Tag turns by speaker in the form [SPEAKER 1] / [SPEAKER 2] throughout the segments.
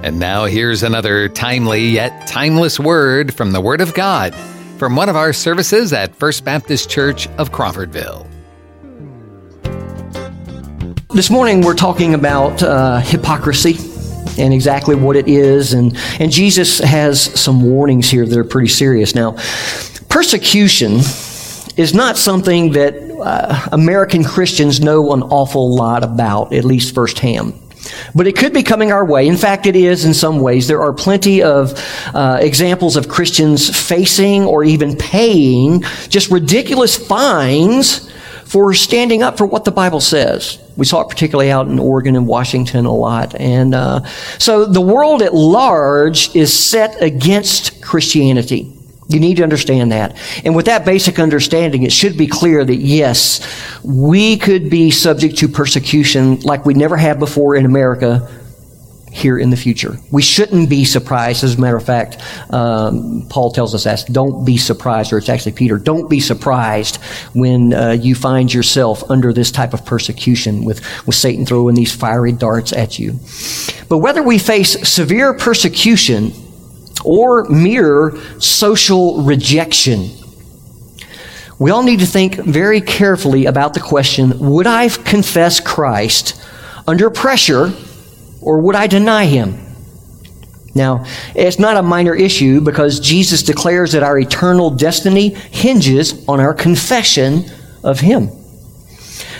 [SPEAKER 1] And now here's another timely yet timeless word from the Word of God from one of our services at First Baptist Church of Crawfordville.
[SPEAKER 2] This morning we're talking about uh, hypocrisy and exactly what it is, and, and Jesus has some warnings here that are pretty serious. Now, persecution is not something that uh, American Christians know an awful lot about, at least firsthand. But it could be coming our way. In fact, it is in some ways. There are plenty of uh, examples of Christians facing or even paying just ridiculous fines for standing up for what the Bible says. We saw it particularly out in Oregon and Washington a lot. And uh, so the world at large is set against Christianity. You need to understand that. And with that basic understanding, it should be clear that yes, we could be subject to persecution like we never have before in America here in the future. We shouldn't be surprised. As a matter of fact, um, Paul tells us that. Don't be surprised, or it's actually Peter. Don't be surprised when uh, you find yourself under this type of persecution with, with Satan throwing these fiery darts at you. But whether we face severe persecution or mere social rejection. We all need to think very carefully about the question would I confess Christ under pressure or would I deny him? Now, it's not a minor issue because Jesus declares that our eternal destiny hinges on our confession of him.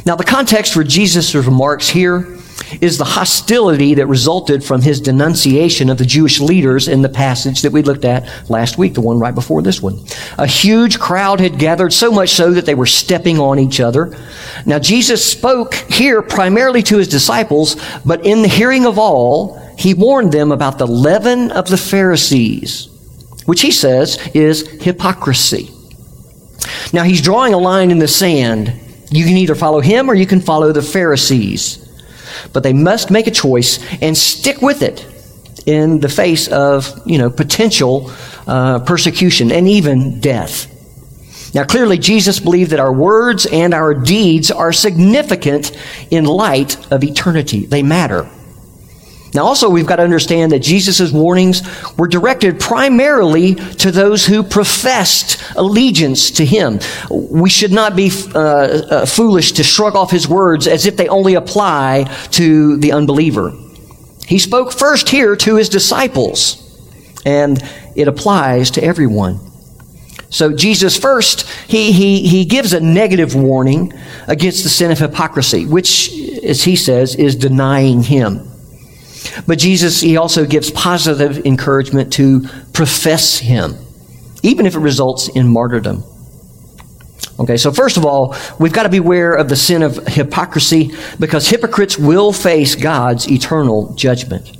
[SPEAKER 2] Now, the context for Jesus' remarks here is the hostility that resulted from his denunciation of the Jewish leaders in the passage that we looked at last week, the one right before this one. A huge crowd had gathered, so much so that they were stepping on each other. Now, Jesus spoke here primarily to his disciples, but in the hearing of all, he warned them about the leaven of the Pharisees, which he says is hypocrisy. Now, he's drawing a line in the sand. You can either follow him or you can follow the Pharisees. But they must make a choice and stick with it in the face of, you know, potential uh, persecution and even death. Now, clearly, Jesus believed that our words and our deeds are significant in light of eternity. They matter. Now, also, we've got to understand that Jesus' warnings were directed primarily to those who professed allegiance to him. We should not be uh, uh, foolish to shrug off his words as if they only apply to the unbeliever. He spoke first here to his disciples, and it applies to everyone. So Jesus first, he, he, he gives a negative warning against the sin of hypocrisy, which, as he says, is denying him. But Jesus, he also gives positive encouragement to profess him, even if it results in martyrdom. Okay, so first of all, we've got to beware of the sin of hypocrisy because hypocrites will face God's eternal judgment.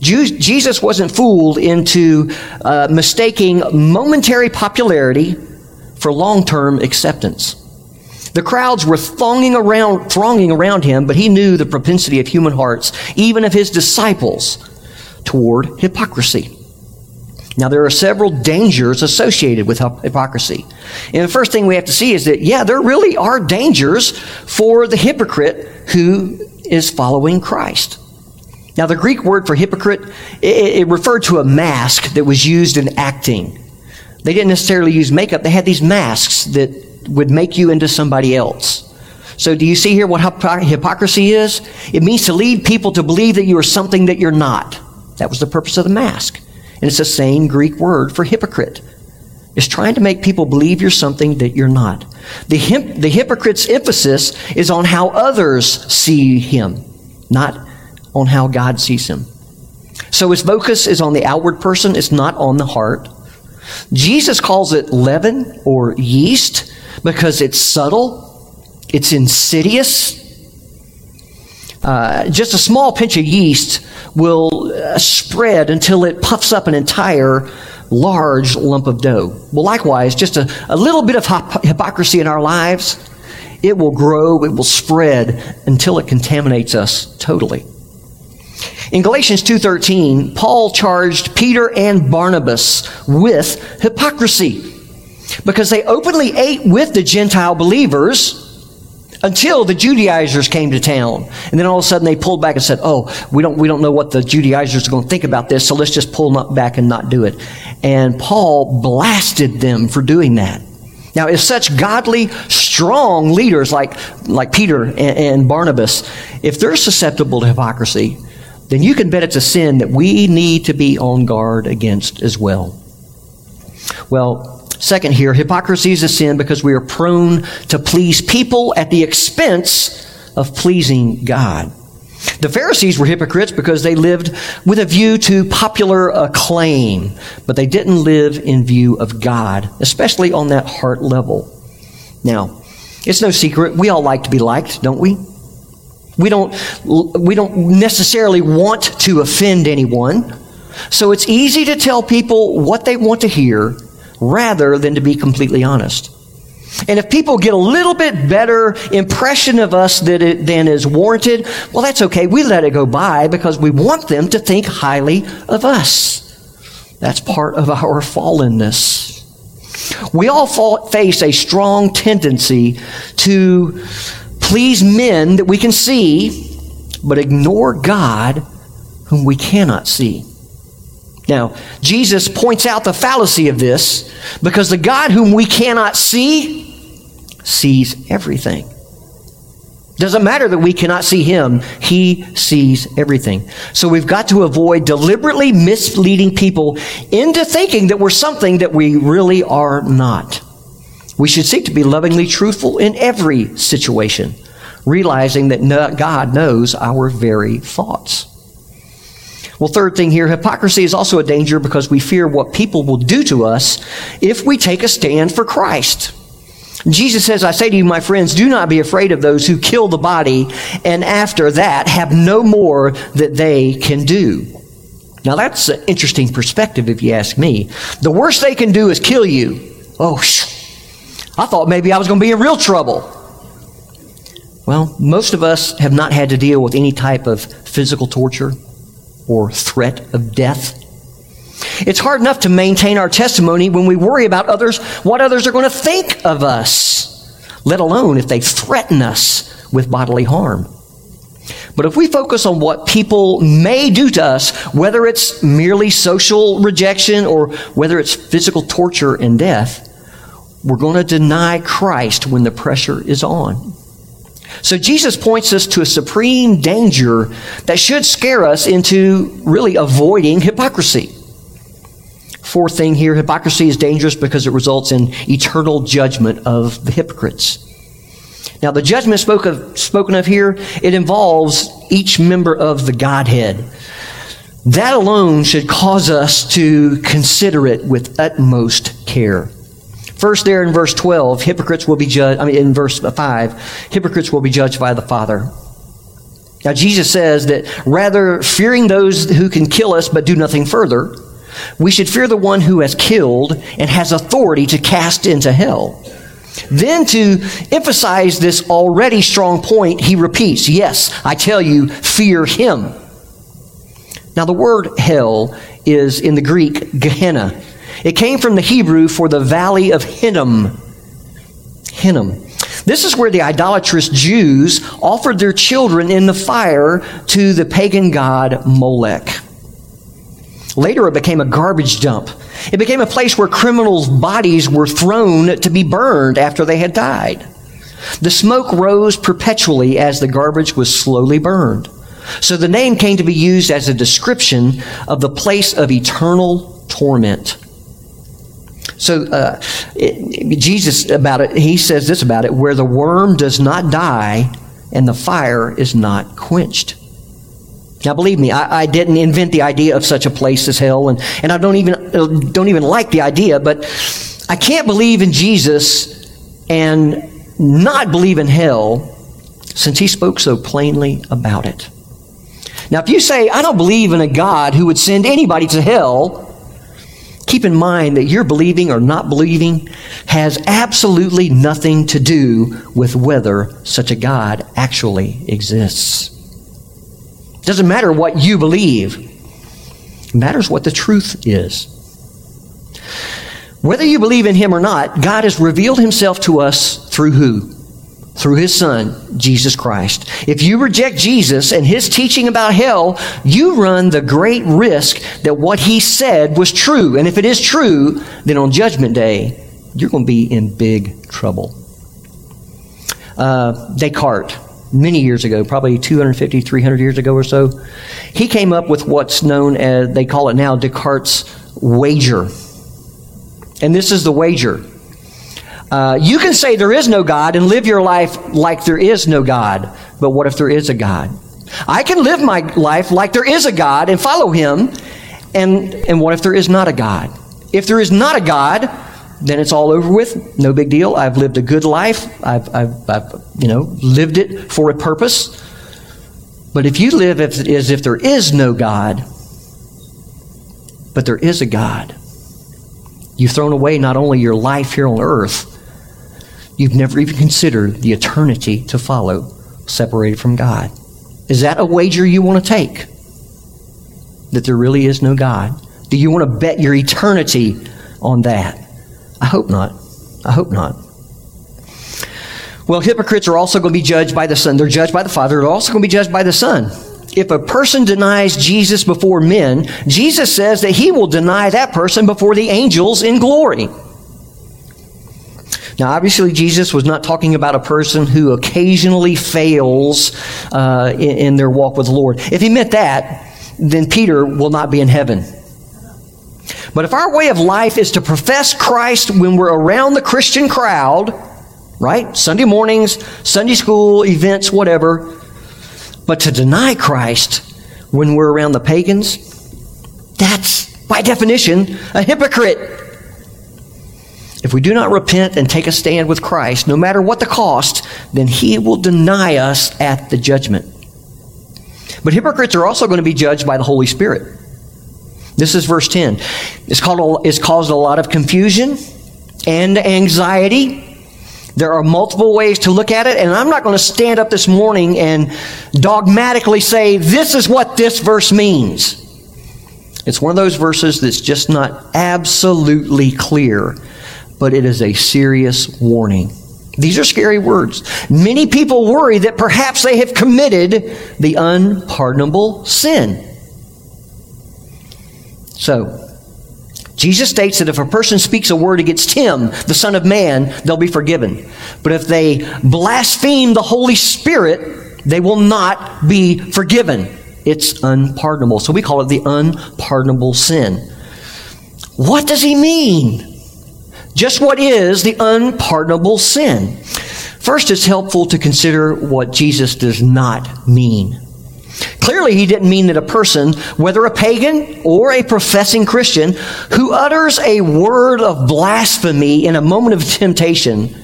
[SPEAKER 2] Jesus wasn't fooled into uh, mistaking momentary popularity for long term acceptance. The crowds were thronging around, thronging around him, but he knew the propensity of human hearts, even of his disciples, toward hypocrisy. Now, there are several dangers associated with hypocrisy. And the first thing we have to see is that, yeah, there really are dangers for the hypocrite who is following Christ. Now, the Greek word for hypocrite, it, it referred to a mask that was used in acting. They didn't necessarily use makeup, they had these masks that would make you into somebody else. So, do you see here what hypocrisy is? It means to lead people to believe that you are something that you're not. That was the purpose of the mask. And it's the same Greek word for hypocrite. It's trying to make people believe you're something that you're not. The, the hypocrite's emphasis is on how others see him, not on how God sees him. So his focus is on the outward person, it's not on the heart. Jesus calls it leaven or yeast because it's subtle, it's insidious. Uh, just a small pinch of yeast will uh, spread until it puffs up an entire large lump of dough. Well, likewise, just a, a little bit of hypocrisy in our lives, it will grow, it will spread until it contaminates us totally. In Galatians 2:13, Paul charged Peter and Barnabas with hypocrisy because they openly ate with the Gentile believers until the Judaizers came to town. And then all of a sudden they pulled back and said, Oh, we don't, we don't know what the Judaizers are going to think about this, so let's just pull them up back and not do it. And Paul blasted them for doing that. Now, if such godly, strong leaders like, like Peter and, and Barnabas, if they're susceptible to hypocrisy, then you can bet it's a sin that we need to be on guard against as well. Well, second here, hypocrisy is a sin because we are prone to please people at the expense of pleasing God. The Pharisees were hypocrites because they lived with a view to popular acclaim, but they didn't live in view of God, especially on that heart level. Now, it's no secret, we all like to be liked, don't we? We don't, we don't necessarily want to offend anyone. So it's easy to tell people what they want to hear rather than to be completely honest. And if people get a little bit better impression of us than, it, than is warranted, well, that's okay. We let it go by because we want them to think highly of us. That's part of our fallenness. We all fall, face a strong tendency to please men that we can see, but ignore God whom we cannot see. Now, Jesus points out the fallacy of this because the God whom we cannot see sees everything. Doesn't matter that we cannot see him, he sees everything. So we've got to avoid deliberately misleading people into thinking that we're something that we really are not. We should seek to be lovingly truthful in every situation, realizing that God knows our very thoughts. Well, third thing here, hypocrisy is also a danger because we fear what people will do to us if we take a stand for Christ. Jesus says, I say to you, my friends, do not be afraid of those who kill the body and after that have no more that they can do. Now that's an interesting perspective if you ask me. The worst they can do is kill you. Oh, I thought maybe I was going to be in real trouble. Well, most of us have not had to deal with any type of physical torture or threat of death. It's hard enough to maintain our testimony when we worry about others, what others are going to think of us, let alone if they threaten us with bodily harm. But if we focus on what people may do to us, whether it's merely social rejection or whether it's physical torture and death, we're going to deny Christ when the pressure is on. So Jesus points us to a supreme danger that should scare us into really avoiding hypocrisy. Fourth thing here hypocrisy is dangerous because it results in eternal judgment of the hypocrites. Now, the judgment spoke of, spoken of here, it involves each member of the Godhead. That alone should cause us to consider it with utmost care. First, there in verse 12, hypocrites will be judged, I mean, in verse 5, hypocrites will be judged by the Father. Now, Jesus says that rather fearing those who can kill us but do nothing further, we should fear the one who has killed and has authority to cast into hell. Then, to emphasize this already strong point, he repeats, Yes, I tell you, fear him. Now, the word hell is in the Greek Gehenna. It came from the Hebrew for the valley of Hinnom. Hinnom. This is where the idolatrous Jews offered their children in the fire to the pagan god Molech. Later, it became a garbage dump. It became a place where criminals' bodies were thrown to be burned after they had died. The smoke rose perpetually as the garbage was slowly burned. So the name came to be used as a description of the place of eternal torment. So uh, it, Jesus about it, he says this about it: where the worm does not die and the fire is not quenched. Now, believe me, I, I, didn't invent the idea of such a place as hell, and, and I don't even don't even like the idea. But I can't believe in Jesus and not believe in hell, since He spoke so plainly about it. Now, if you say I don't believe in a God who would send anybody to hell, keep in mind that your believing or not believing has absolutely nothing to do with whether such a God actually exists. It doesn't matter what you believe, it matters what the truth is. Whether you believe in Him or not, God has revealed Himself to us through who? Through his son, Jesus Christ. If you reject Jesus and his teaching about hell, you run the great risk that what he said was true. And if it is true, then on Judgment Day, you're going to be in big trouble. Uh, Descartes, many years ago, probably 250, 300 years ago or so, he came up with what's known as, they call it now, Descartes' wager. And this is the wager. Uh, you can say there is no God and live your life like there is no God, but what if there is a God? I can live my life like there is a God and follow Him, and, and what if there is not a God? If there is not a God, then it's all over with. No big deal. I've lived a good life. I've, I've, I've you know, lived it for a purpose. But if you live as if there is no God, but there is a God, you've thrown away not only your life here on earth, you've never even considered the eternity to follow separated from God. Is that a wager you want to take? That there really is no God? Do you want to bet your eternity on that? I hope not. I hope not. Well, hypocrites are also going to be judged by the Son. They're judged by the Father. They're also going to be judged by the Son. If a person denies Jesus before men, Jesus says that he will deny that person before the angels in glory. Now, obviously, Jesus was not talking about a person who occasionally fails uh, in, in their walk with the Lord. If he meant that, then Peter will not be in heaven. But if our way of life is to profess Christ when we're around the Christian crowd, right? Sunday mornings, Sunday school, events, whatever, but to deny Christ when we're around the pagans, that's, by definition, a hypocrite. If we do not repent and take a stand with Christ, no matter what the cost, then he will deny us at the judgment. But hypocrites are also going to be judged by the Holy Spirit. This is verse 10. It's, called, it's caused a lot of confusion and anxiety. There are multiple ways to look at it, and I'm not going to stand up this morning and dogmatically say, this is what this verse means. It's one of those verses that's just not absolutely clear but it is a serious warning. These are scary words. Many people worry that perhaps they have committed the unpardonable sin. So, Jesus states that if a person speaks a word against him, the Son of Man, they'll be forgiven. But if they blaspheme the Holy Spirit, they will not be forgiven. It's unpardonable. So we call it the unpardonable sin. What does he mean? Just what is the unpardonable sin? First, it's helpful to consider what Jesus does not mean. Clearly, he didn't mean that a person, whether a pagan or a professing Christian, who utters a word of blasphemy in a moment of temptation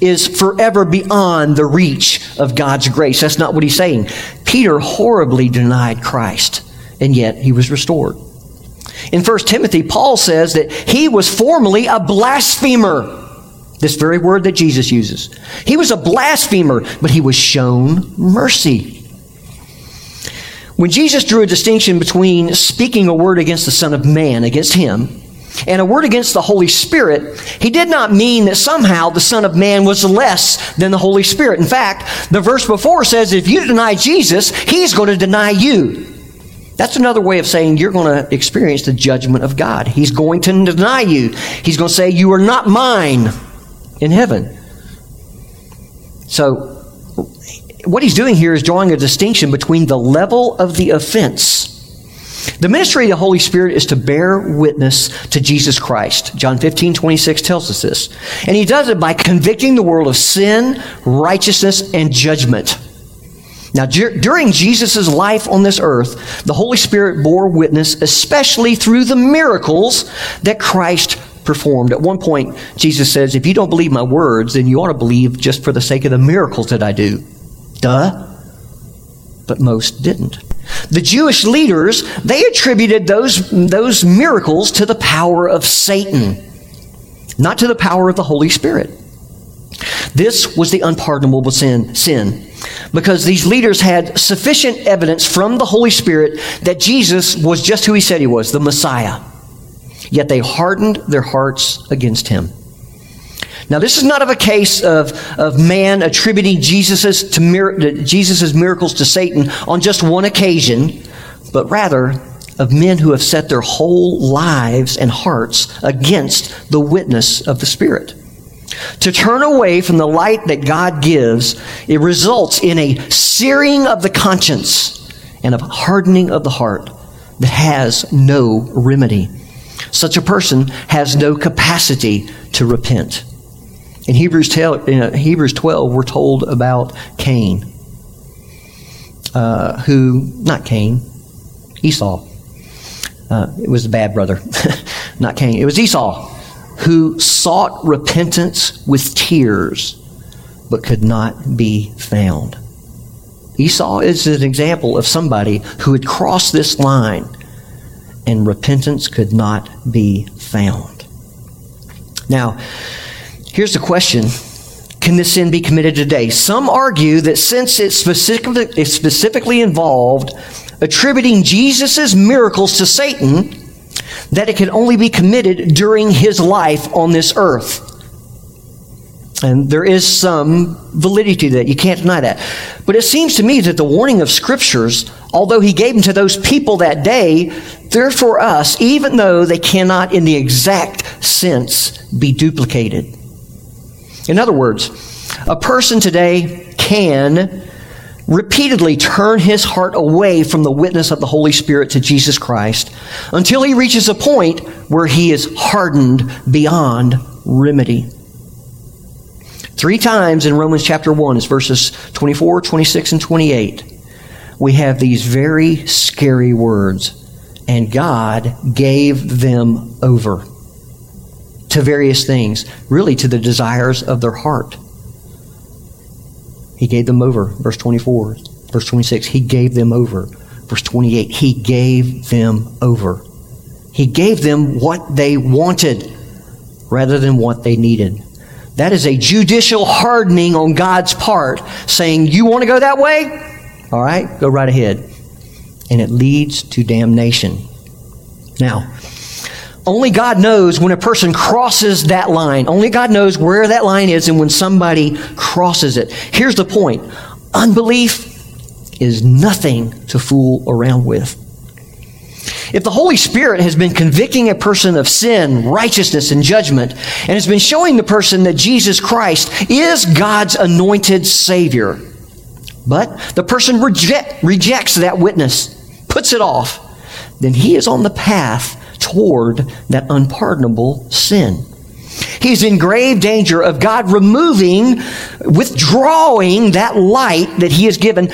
[SPEAKER 2] is forever beyond the reach of God's grace. That's not what he's saying. Peter horribly denied Christ, and yet he was restored. In 1 Timothy, Paul says that he was formerly a blasphemer. This very word that Jesus uses. He was a blasphemer, but he was shown mercy. When Jesus drew a distinction between speaking a word against the Son of Man, against him, and a word against the Holy Spirit, he did not mean that somehow the Son of Man was less than the Holy Spirit. In fact, the verse before says if you deny Jesus, he's going to deny you. That's another way of saying you're going to experience the judgment of God. He's going to deny you. He's going to say, You are not mine in heaven. So, what he's doing here is drawing a distinction between the level of the offense. The ministry of the Holy Spirit is to bear witness to Jesus Christ. John 15, 26 tells us this. And he does it by convicting the world of sin, righteousness, and judgment. Now, during Jesus' life on this earth, the Holy Spirit bore witness, especially through the miracles that Christ performed. At one point, Jesus says, If you don't believe my words, then you ought to believe just for the sake of the miracles that I do. Duh. But most didn't. The Jewish leaders, they attributed those, those miracles to the power of Satan, not to the power of the Holy Spirit. This was the unpardonable sin. sin because these leaders had sufficient evidence from the Holy Spirit that Jesus was just who he said he was, the Messiah. Yet they hardened their hearts against him. Now, this is not of a case of, of man attributing Jesus's, to Jesus's miracles to Satan on just one occasion, but rather of men who have set their whole lives and hearts against the witness of the Spirit. To turn away from the light that God gives, it results in a searing of the conscience and a hardening of the heart that has no remedy. Such a person has no capacity to repent. In Hebrews, Hebrews 12, we're told about Cain, uh, who, not Cain, Esau. Uh, it was the bad brother, not Cain. It was Esau who sought repentance with tears but could not be found. Esau is an example of somebody who had crossed this line and repentance could not be found. Now, here's the question Can this sin be committed today? Some argue that since it specifically, involved attributing Jesus' miracles to Satan, that it can only be committed during his life on this earth. And there is some validity to that. You can't deny that. But it seems to me that the warning of scriptures, although he gave them to those people that day, they're for us, even though they cannot, in the exact sense, be duplicated. In other words, a person today can repeatedly turn his heart away from the witness of the Holy Spirit to Jesus Christ until he reaches a point where he is hardened beyond remedy. Three times in Romans chapter 1, it's verses 24, 26, and 28, we have these very scary words. And God gave them over to various things, really to the desires of their heart. He gave them over. Verse 24. Verse 26, He gave them over. Verse 28, He gave them over. He gave them what they wanted rather than what they needed. That is a judicial hardening on God's part, saying, You want to go that way? All right, go right ahead. And it leads to damnation. Now, only God knows when a person crosses that line. Only God knows where that line is and when somebody crosses it. Here's the point unbelief is nothing to fool around with. If the Holy Spirit has been convicting a person of sin, righteousness, and judgment, and has been showing the person that Jesus Christ is God's anointed Savior, but the person reject, rejects that witness, puts it off, then he is on the path toward that unpardonable sin. He's in grave danger of God removing, withdrawing that light that he has given,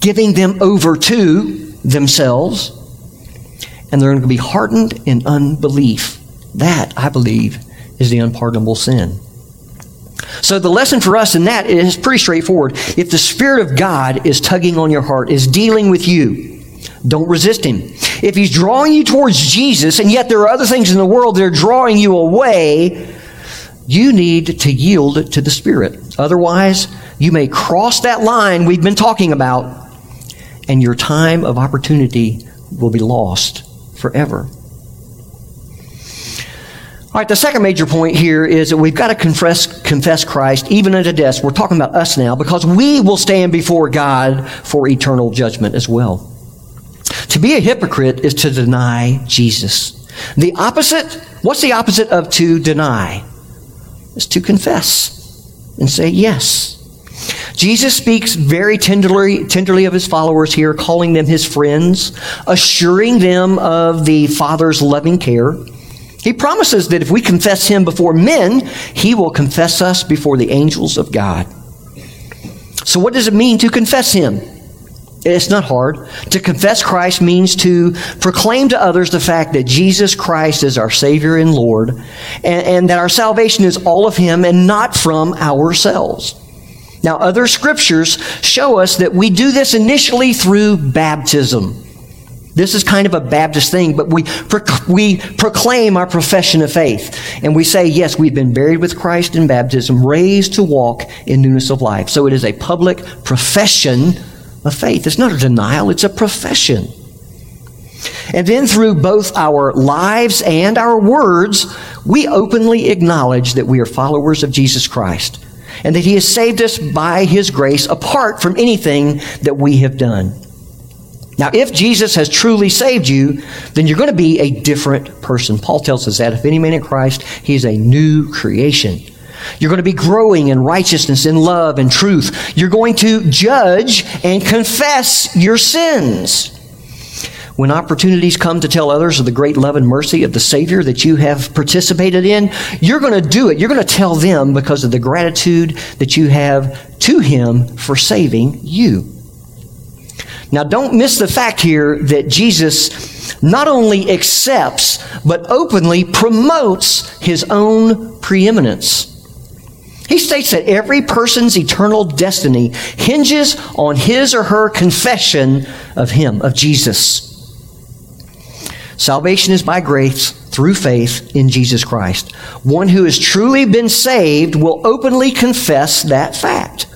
[SPEAKER 2] giving them over to themselves and they're going to be hardened in unbelief. That, I believe, is the unpardonable sin. So the lesson for us in that is pretty straightforward. If the Spirit of God is tugging on your heart, is dealing with you, don't resist Him. If He's drawing you towards Jesus, and yet there are other things in the world that are drawing you away, you need to yield to the Spirit. Otherwise, you may cross that line we've been talking about, and your time of opportunity will be lost forever. All right, the second major point here is that we've got to confess, confess Christ even unto death. We're talking about us now because we will stand before God for eternal judgment as well. To be a hypocrite is to deny Jesus. The opposite, what's the opposite of to deny? Is to confess and say yes. Jesus speaks very tenderly, tenderly of his followers here, calling them his friends, assuring them of the Father's loving care. He promises that if we confess him before men, he will confess us before the angels of God. So, what does it mean to confess him? It's not hard. To confess Christ means to proclaim to others the fact that Jesus Christ is our Savior and Lord, and, and that our salvation is all of Him and not from ourselves. Now, other scriptures show us that we do this initially through baptism. This is kind of a Baptist thing, but we, proc- we proclaim our profession of faith. And we say, yes, we've been buried with Christ in baptism, raised to walk in newness of life. So it is a public profession of faith. It's not a denial, it's a profession. And then through both our lives and our words, we openly acknowledge that we are followers of Jesus Christ and that He has saved us by His grace apart from anything that we have done. Now, if Jesus has truly saved you, then you're going to be a different person. Paul tells us that if any man in Christ, he is a new creation. You're going to be growing in righteousness, in love, and truth. You're going to judge and confess your sins. When opportunities come to tell others of the great love and mercy of the Savior that you have participated in, you're going to do it. You're going to tell them because of the gratitude that you have to Him for saving you. Now, don't miss the fact here that Jesus not only accepts, but openly promotes His own preeminence. He states that every person's eternal destiny hinges on his or her confession of Him, of Jesus. Salvation is by grace through faith in Jesus Christ. One who has truly been saved will openly confess that fact.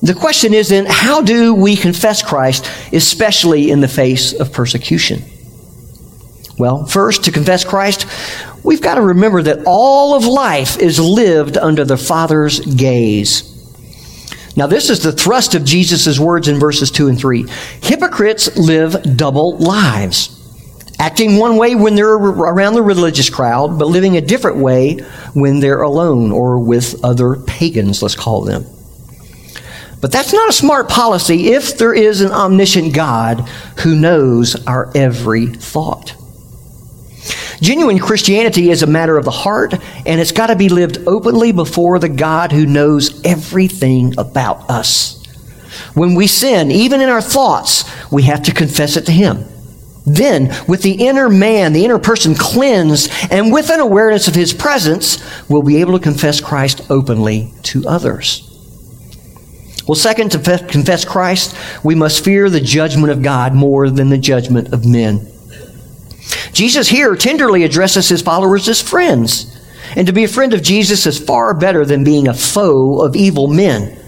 [SPEAKER 2] The question is then, how do we confess Christ, especially in the face of persecution? Well, first, to confess Christ, we've got to remember that all of life is lived under the Father's gaze. Now, this is the thrust of Jesus' words in verses 2 and 3. Hypocrites live double lives acting one way when they're around the religious crowd, but living a different way when they're alone or with other pagans, let's call them. But that's not a smart policy if there is an omniscient God who knows our every thought. Genuine Christianity is a matter of the heart, and it's got to be lived openly before the God who knows everything about us. When we sin, even in our thoughts, we have to confess it to Him. Then, with the inner man, the inner person cleansed, and with an awareness of his presence, we'll be able to confess Christ openly to others. Well, second, to confess Christ, we must fear the judgment of God more than the judgment of men. Jesus here tenderly addresses his followers as friends. And to be a friend of Jesus is far better than being a foe of evil men.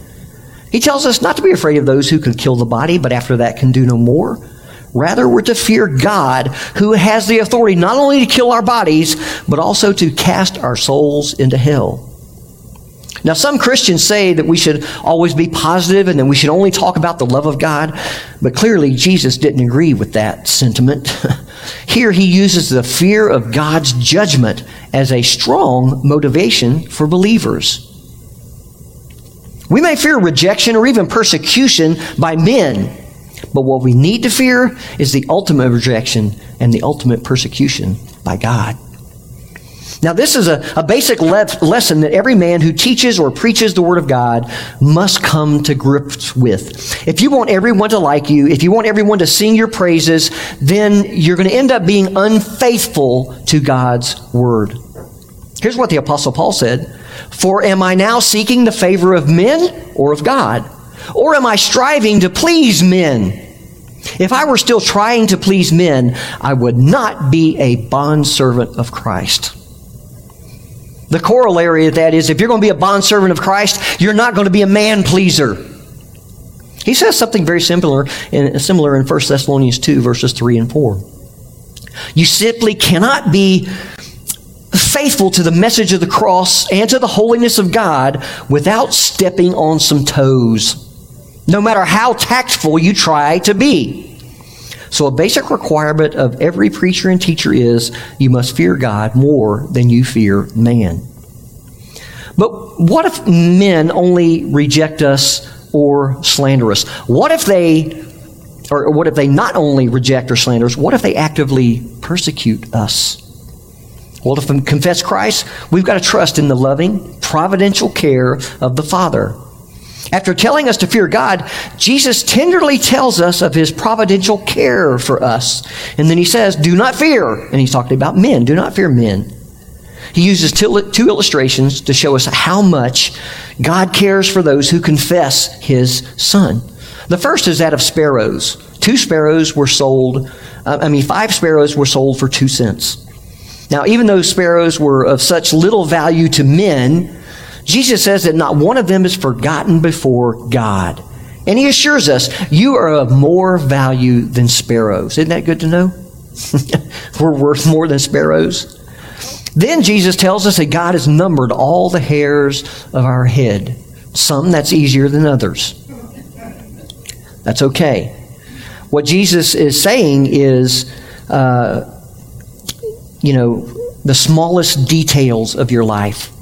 [SPEAKER 2] He tells us not to be afraid of those who can kill the body, but after that can do no more. Rather, we're to fear God, who has the authority not only to kill our bodies, but also to cast our souls into hell. Now, some Christians say that we should always be positive and that we should only talk about the love of God, but clearly Jesus didn't agree with that sentiment. Here he uses the fear of God's judgment as a strong motivation for believers. We may fear rejection or even persecution by men, but what we need to fear is the ultimate rejection and the ultimate persecution by God. Now, this is a, a basic le- lesson that every man who teaches or preaches the Word of God must come to grips with. If you want everyone to like you, if you want everyone to sing your praises, then you're going to end up being unfaithful to God's Word. Here's what the Apostle Paul said For am I now seeking the favor of men or of God? Or am I striving to please men? If I were still trying to please men, I would not be a bondservant of Christ. The corollary of that is if you're going to be a bondservant of Christ, you're not going to be a man pleaser. He says something very similar in, similar in 1 Thessalonians 2, verses 3 and 4. You simply cannot be faithful to the message of the cross and to the holiness of God without stepping on some toes no matter how tactful you try to be. So, a basic requirement of every preacher and teacher is you must fear God more than you fear man. But what if men only reject us or slander us? What if they, or what if they not only reject or slander us, what if they actively persecute us? Well, we confess Christ, we've got to trust in the loving, providential care of the Father. After telling us to fear God, Jesus tenderly tells us of his providential care for us. And then he says, Do not fear. And he's talking about men. Do not fear men. He uses two illustrations to show us how much God cares for those who confess his son. The first is that of sparrows. Two sparrows were sold, uh, I mean, five sparrows were sold for two cents. Now, even though sparrows were of such little value to men, Jesus says that not one of them is forgotten before God. And he assures us, you are of more value than sparrows. Isn't that good to know? We're worth more than sparrows. Then Jesus tells us that God has numbered all the hairs of our head. Some that's easier than others. That's okay. What Jesus is saying is, uh, you know, the smallest details of your life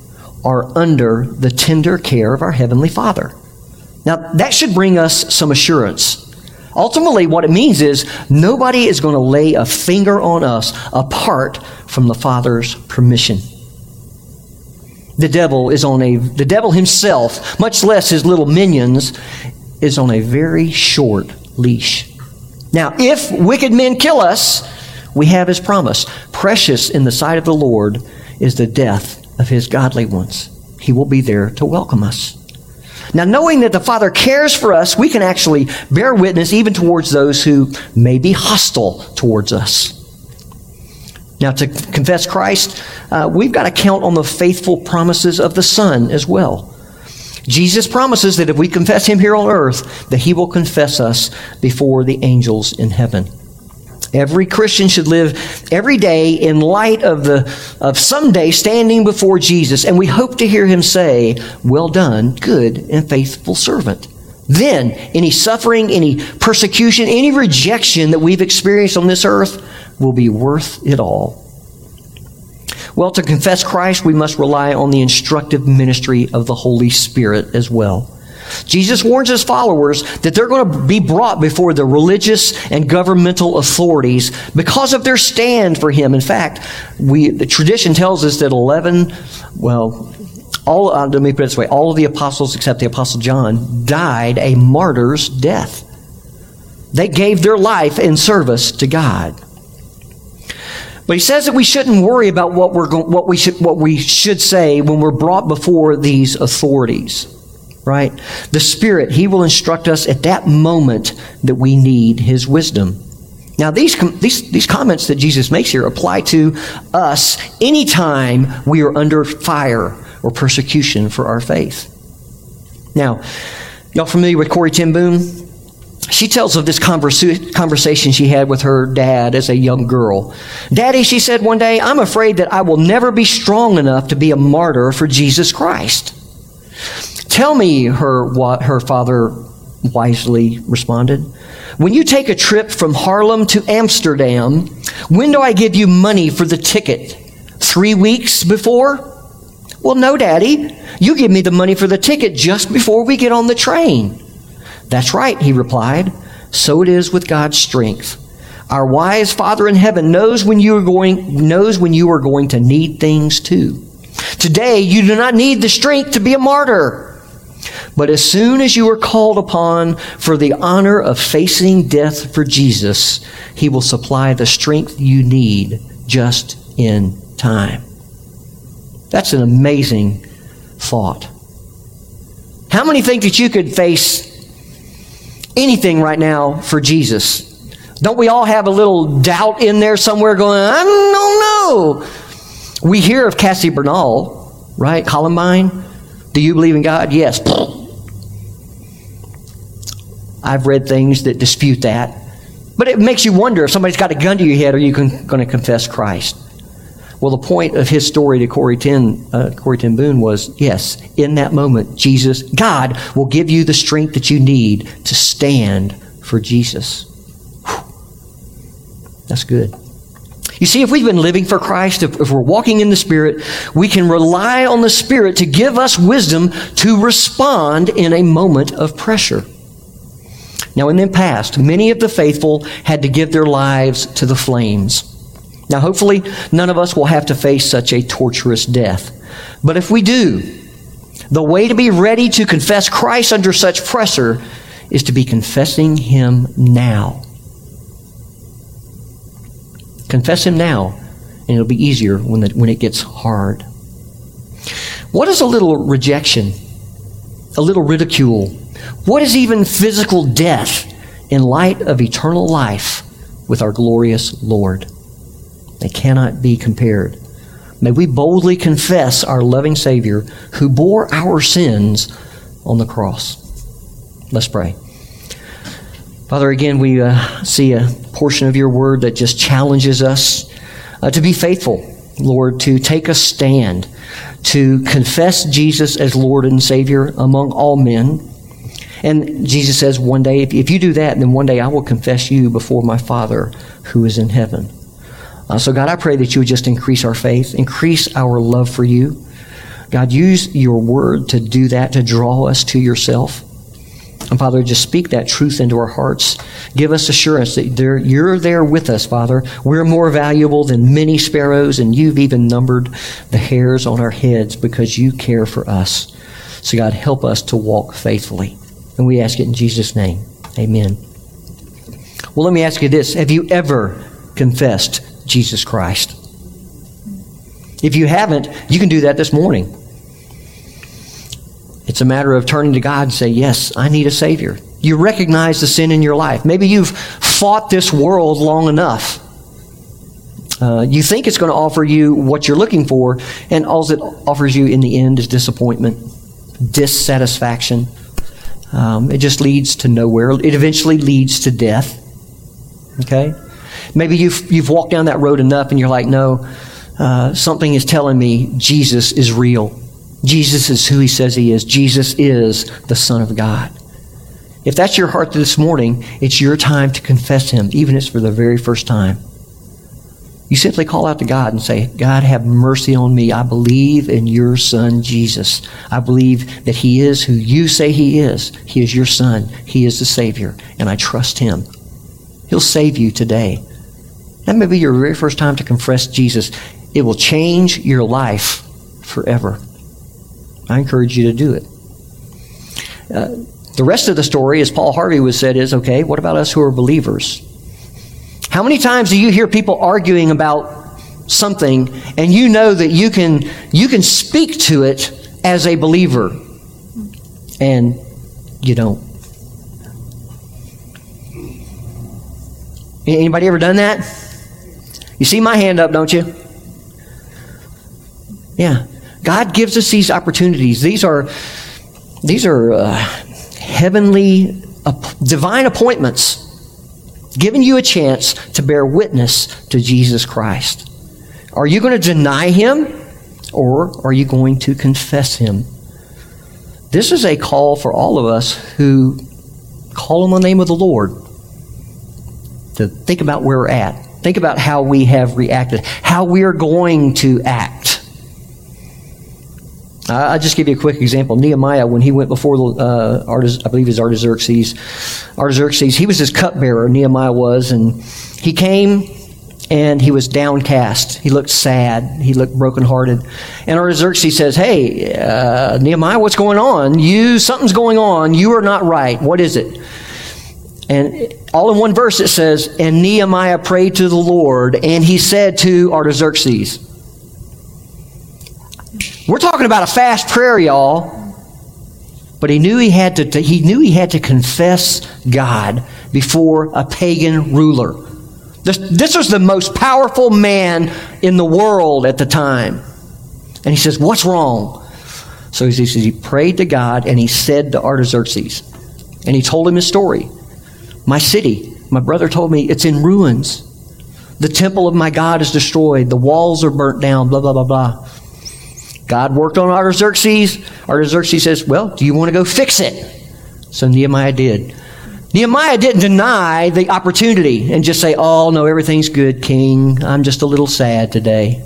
[SPEAKER 2] are under the tender care of our Heavenly Father. Now, that should bring us some assurance. Ultimately, what it means is nobody is going to lay a finger on us apart from the Father's permission. The devil is on a, the devil himself, much less his little minions, is on a very short leash. Now, if wicked men kill us, we have his promise. Precious in the sight of the Lord is the death of his godly ones. He will be there to welcome us. Now, knowing that the Father cares for us, we can actually bear witness even towards those who may be hostile towards us. Now, to confess Christ, uh, we've got to count on the faithful promises of the Son as well. Jesus promises that if we confess Him here on earth, that He will confess us before the angels in heaven. Every Christian should live every day in light of the of someday standing before Jesus, and we hope to hear him say, "Well done, good and faithful servant." Then, any suffering, any persecution, any rejection that we've experienced on this earth will be worth it all. Well, to confess Christ, we must rely on the instructive ministry of the Holy Spirit as well. Jesus warns his followers that they're going to be brought before the religious and governmental authorities because of their stand for him. In fact, we, the tradition tells us that 11, well, all, uh, let me put it this way, all of the apostles except the apostle John died a martyr's death. They gave their life in service to God. But he says that we shouldn't worry about what, we're what, we should, what we should say when we're brought before these authorities right? The Spirit, He will instruct us at that moment that we need His wisdom. Now, these, these, these comments that Jesus makes here apply to us anytime we are under fire or persecution for our faith. Now, y'all familiar with Corrie ten Boom? She tells of this conversa- conversation she had with her dad as a young girl. Daddy, she said one day, I'm afraid that I will never be strong enough to be a martyr for Jesus Christ. Tell me, her, her father wisely responded. When you take a trip from Haarlem to Amsterdam, when do I give you money for the ticket? Three weeks before? Well, no, Daddy. You give me the money for the ticket just before we get on the train. That's right, he replied. So it is with God's strength. Our wise Father in heaven knows when you are going knows when you are going to need things too. Today you do not need the strength to be a martyr. But as soon as you are called upon for the honor of facing death for Jesus, He will supply the strength you need just in time. That's an amazing thought. How many think that you could face anything right now for Jesus? Don't we all have a little doubt in there somewhere going, I don't know. We hear of Cassie Bernall, right? Columbine. Do you believe in God? Yes. I've read things that dispute that. But it makes you wonder if somebody's got a gun to your head, are you going to confess Christ? Well, the point of his story to Corrie ten, uh, Corrie ten Boom was yes, in that moment, Jesus, God will give you the strength that you need to stand for Jesus. Whew. That's good. You see, if we've been living for Christ, if, if, we're walking in the Spirit, we can rely on the Spirit to give us wisdom to respond in a moment of pressure. Now, in the past, many of the faithful had to give their lives to the flames. Now, hopefully, none of us will have to face such a torturous death. But if we do, the way to be ready to confess Christ under such pressure is to be confessing Him now. Confess Him now, and it'll be easier when, the, when it gets hard. What is a little rejection? A little ridicule? What is even physical death in light of eternal life with our glorious Lord? They cannot be compared. May we boldly confess our loving Savior who bore our sins on the cross. Let's pray. Father, again, we uh, see a portion of your word that just challenges us uh, to be faithful, Lord, to take a stand, to confess Jesus as Lord and Savior among all men. And Jesus says, one day, if, if you do that, then one day I will confess you before my Father who is in heaven. Uh, so, God, I pray that you would just increase our faith, increase our love for you. God, use your word to do that, to draw us to yourself. And Father, just speak that truth into our hearts. Give us assurance that you're there with us, Father. We're more valuable than many sparrows, and you've even numbered the hairs on our heads because you care for us. So, God, help us to walk faithfully. And we ask it in Jesus' name. Amen. Well, let me ask you this Have you ever confessed Jesus Christ? If you haven't, you can do that this morning. It's a matter of turning to God and say, Yes, I need a Savior. You recognize the sin in your life. Maybe you've fought this world long enough. Uh, you think it's going to offer you what you're looking for, and all it offers you in the end is disappointment, dissatisfaction. Um, it just leads to nowhere. It eventually leads to death. Okay? Maybe you've, you've walked down that road enough and you're like, no, uh, something is telling me Jesus is real. Jesus is who he says he is. Jesus is the Son of God. If that's your heart this morning, it's your time to confess him, even if it's for the very first time. You simply call out to God and say, God, have mercy on me. I believe in your Son, Jesus. I believe that He is who you say He is. He is your Son. He is the Savior, and I trust Him. He'll save you today. That may be your very first time to confess Jesus. It will change your life forever. I encourage you to do it. Uh, the rest of the story, as Paul Harvey was said, is okay, what about us who are believers? How many times do you hear people arguing about something and you know that you can you can speak to it as a believer and you don't? Anybody ever done that? You see my hand up, don't you? Yeah. God gives us these opportunities. These are these are uh, heavenly, uh, divine appointments, giving you a chance to bear witness to Jesus Christ. Are you going to deny Him, or are you going to confess Him? This is a call for all of us who call on the name of the Lord to think about where we're at. Think about how we have reacted, how we are going to act. I'll just give you a quick example. Nehemiah, when he went before the, uh, Artax, I believe it's Artaxerxes, Artaxerxes, he was his cupbearer, Nehemiah was, and he came and he was downcast. He looked sad. He looked brokenhearted. And Artaxerxes says, Hey, uh, Nehemiah, what's going on? You, something's going on. You are not right. What is it? And all in one verse it says, And Nehemiah prayed to the Lord, and he said to Artaxerxes, we're talking about a fast prayer, y'all. But he knew he had to, he knew he had to confess God before a pagan ruler. This, this was the most powerful man in the world at the time. And he says, What's wrong? So he says he prayed to God and he said to Artaxerxes, and he told him his story. My city, my brother told me, it's in ruins. The temple of my God is destroyed. The walls are burnt down, blah, blah, blah, blah. God worked on Artaxerxes. Artaxerxes says, Well, do you want to go fix it? So Nehemiah did. Nehemiah didn't deny the opportunity and just say, Oh, no, everything's good, king. I'm just a little sad today.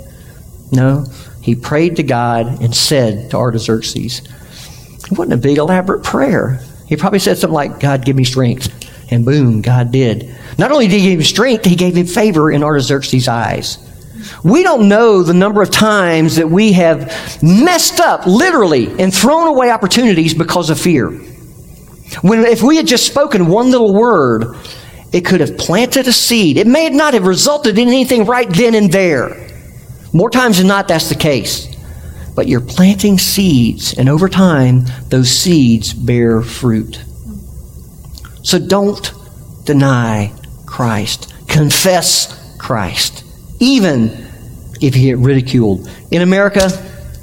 [SPEAKER 2] No, he prayed to God and said to Artaxerxes, It wasn't a big, elaborate prayer. He probably said something like, God, give me strength. And boom, God did. Not only did he give him strength, he gave him favor in Artaxerxes' eyes. We don't know the number of times that we have messed up, literally, and thrown away opportunities because of fear. When if we had just spoken one little word, it could have planted a seed. It may not have resulted in anything right then and there. More times than not, that's the case. But you're planting seeds, and over time, those seeds bear fruit. So don't deny Christ. Confess Christ even if you get ridiculed. In America,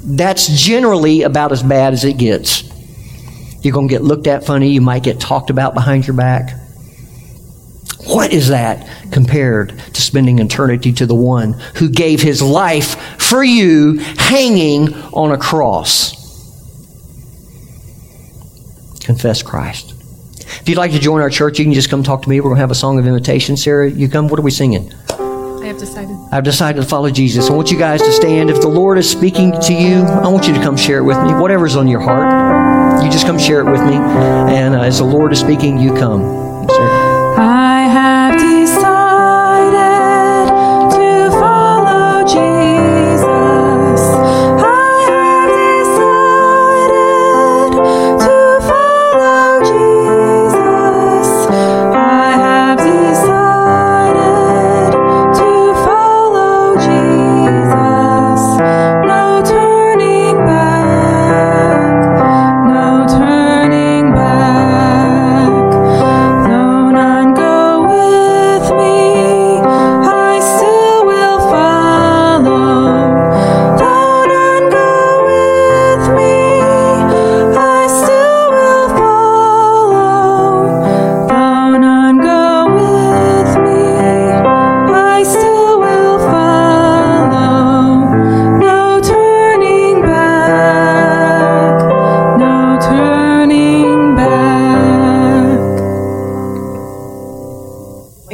[SPEAKER 2] that's generally about as bad as it gets. You're going to get looked at funny. You might get talked about behind your back. What is that compared to spending eternity to the one who gave his life for you hanging on a cross? Confess Christ. If you'd like to join our church, you can just come talk to me. We're going to have a song of invitation. Sarah, you come. What are we singing?
[SPEAKER 3] I have decided.
[SPEAKER 2] I've decided to follow Jesus. I want you guys to stand. If the Lord is speaking to you, I want you to come share it with me. Whatever's on your heart, you just come share it with me. And uh, as the Lord is speaking, you come. Yes,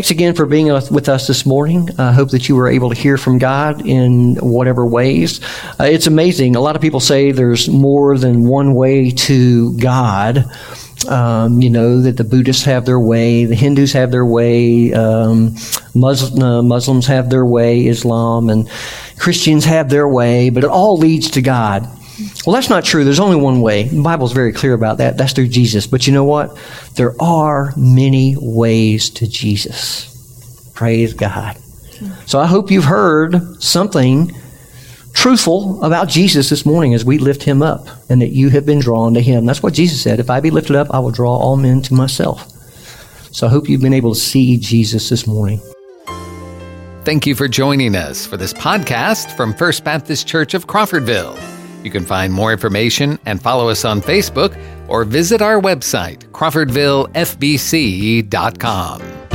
[SPEAKER 2] Thanks again for being with us this morning. I hope that you were able to hear from God in whatever ways. Uh, it's amazing. A lot of people say there's more than one way to God. Um, you know, that the Buddhists have their way, the Hindus have their way, um, Muslim, uh, Muslims have their way, Islam, and Christians have their way, but it all leads to God. Well, that's not true. There's only one way. The Bible's very clear about that. That's through Jesus. But you know what? There are many ways to Jesus. Praise God. So I hope you've heard something truthful about Jesus this morning as we lift him up and that you have been drawn to him. That's what Jesus said. If I be lifted up, I will draw all men to myself. So I hope you've been able to see Jesus this morning.
[SPEAKER 1] Thank you for joining us for this podcast from First Baptist Church of Crawfordville. You can find more information and follow us on Facebook or visit our website, crawfordvillefbc.com.